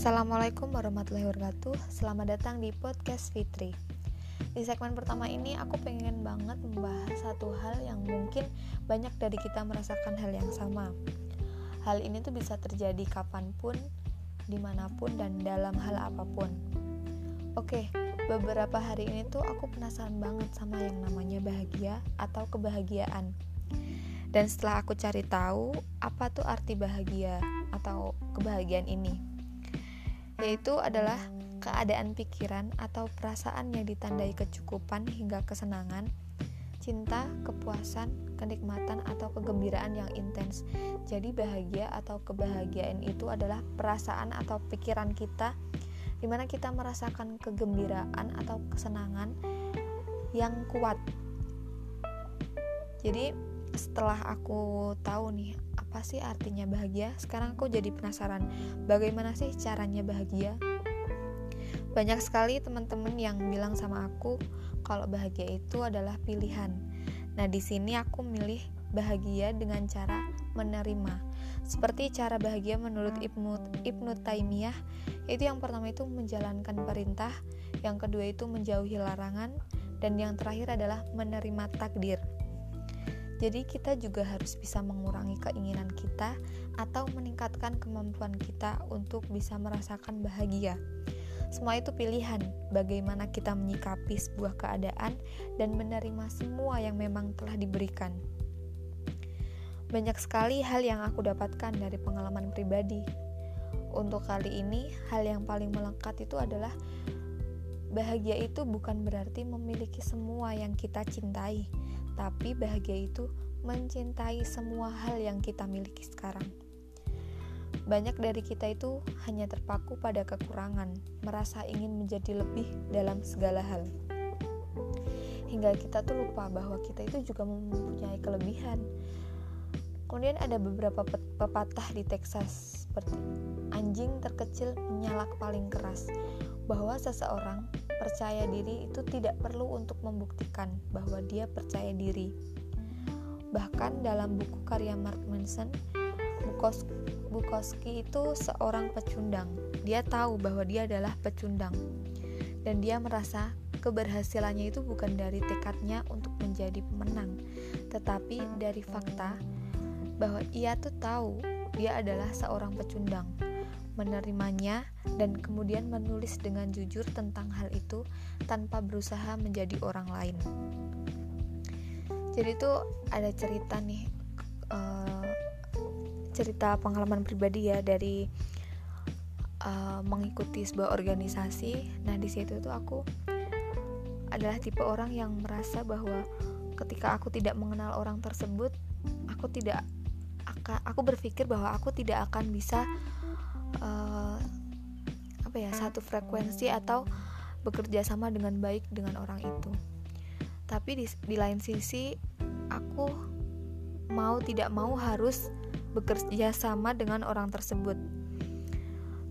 Assalamualaikum warahmatullahi wabarakatuh. Selamat datang di Podcast Fitri. Di segmen pertama ini aku pengen banget membahas satu hal yang mungkin banyak dari kita merasakan hal yang sama. Hal ini tuh bisa terjadi kapan pun, di mana pun, dan dalam hal apa pun. Oke, beberapa hari ini tuh aku penasaran banget sama yang namanya bahagia atau kebahagiaan. Dan setelah aku cari tahu apa tuh arti bahagia atau kebahagiaan ini yaitu adalah keadaan pikiran atau perasaan yang ditandai kecukupan hingga kesenangan, cinta, kepuasan, kenikmatan, atau kegembiraan yang intens. Jadi, bahagia atau kebahagiaan itu adalah perasaan atau pikiran kita di mana kita merasakan kegembiraan atau kesenangan yang kuat. Jadi, setelah aku tahu nih apa sih artinya bahagia? Sekarang aku jadi penasaran, bagaimana sih caranya bahagia? Banyak sekali teman-teman yang bilang sama aku kalau bahagia itu adalah pilihan. Nah, di sini aku milih bahagia dengan cara menerima. Seperti cara bahagia menurut Ibnu Ibnu Taimiyah, yaitu yang pertama itu menjalankan perintah, yang kedua itu menjauhi larangan, dan yang terakhir adalah menerima takdir. Jadi, kita juga harus bisa mengurangi keinginan kita atau meningkatkan kemampuan kita untuk bisa merasakan bahagia. Semua itu pilihan, bagaimana kita menyikapi sebuah keadaan dan menerima semua yang memang telah diberikan. Banyak sekali hal yang aku dapatkan dari pengalaman pribadi. Untuk kali ini, hal yang paling melekat itu adalah bahagia itu bukan berarti memiliki semua yang kita cintai, tapi bahagia itu mencintai semua hal yang kita miliki sekarang. Banyak dari kita itu hanya terpaku pada kekurangan, merasa ingin menjadi lebih dalam segala hal. Hingga kita tuh lupa bahwa kita itu juga mempunyai kelebihan. Kemudian ada beberapa pepatah di Texas seperti anjing terkecil menyalak paling keras bahwa seseorang percaya diri itu tidak perlu untuk membuktikan bahwa dia percaya diri. Bahkan dalam buku karya Mark Manson, Bukowski itu seorang pecundang. Dia tahu bahwa dia adalah pecundang. Dan dia merasa keberhasilannya itu bukan dari tekadnya untuk menjadi pemenang, tetapi dari fakta bahwa ia tuh tahu dia adalah seorang pecundang menerimanya, dan kemudian menulis dengan jujur tentang hal itu tanpa berusaha menjadi orang lain. Jadi itu ada cerita nih, uh, cerita pengalaman pribadi ya dari uh, mengikuti sebuah organisasi. Nah di situ tuh aku adalah tipe orang yang merasa bahwa ketika aku tidak mengenal orang tersebut, aku tidak aku berpikir bahwa aku tidak akan bisa uh, apa ya satu frekuensi atau bekerja sama dengan baik dengan orang itu. Tapi di, di lain sisi aku mau tidak mau harus bekerja sama dengan orang tersebut.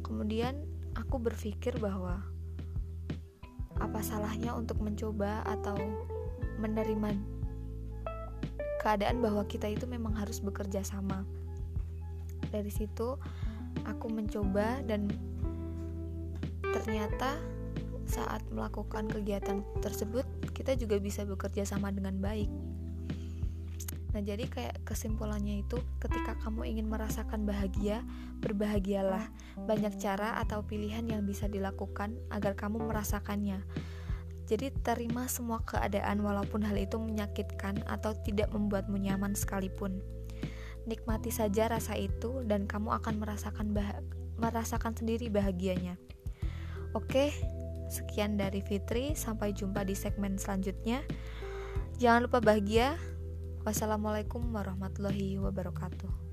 Kemudian aku berpikir bahwa apa salahnya untuk mencoba atau menerima keadaan bahwa kita itu memang harus bekerja sama. Dari situ aku mencoba dan ternyata saat melakukan kegiatan tersebut kita juga bisa bekerja sama dengan baik. Nah, jadi kayak kesimpulannya itu ketika kamu ingin merasakan bahagia, berbahagialah. Banyak cara atau pilihan yang bisa dilakukan agar kamu merasakannya. Jadi terima semua keadaan walaupun hal itu menyakitkan atau tidak membuatmu nyaman sekalipun. Nikmati saja rasa itu dan kamu akan merasakan bah merasakan sendiri bahagianya. Oke, sekian dari Fitri, sampai jumpa di segmen selanjutnya. Jangan lupa bahagia. Wassalamualaikum warahmatullahi wabarakatuh.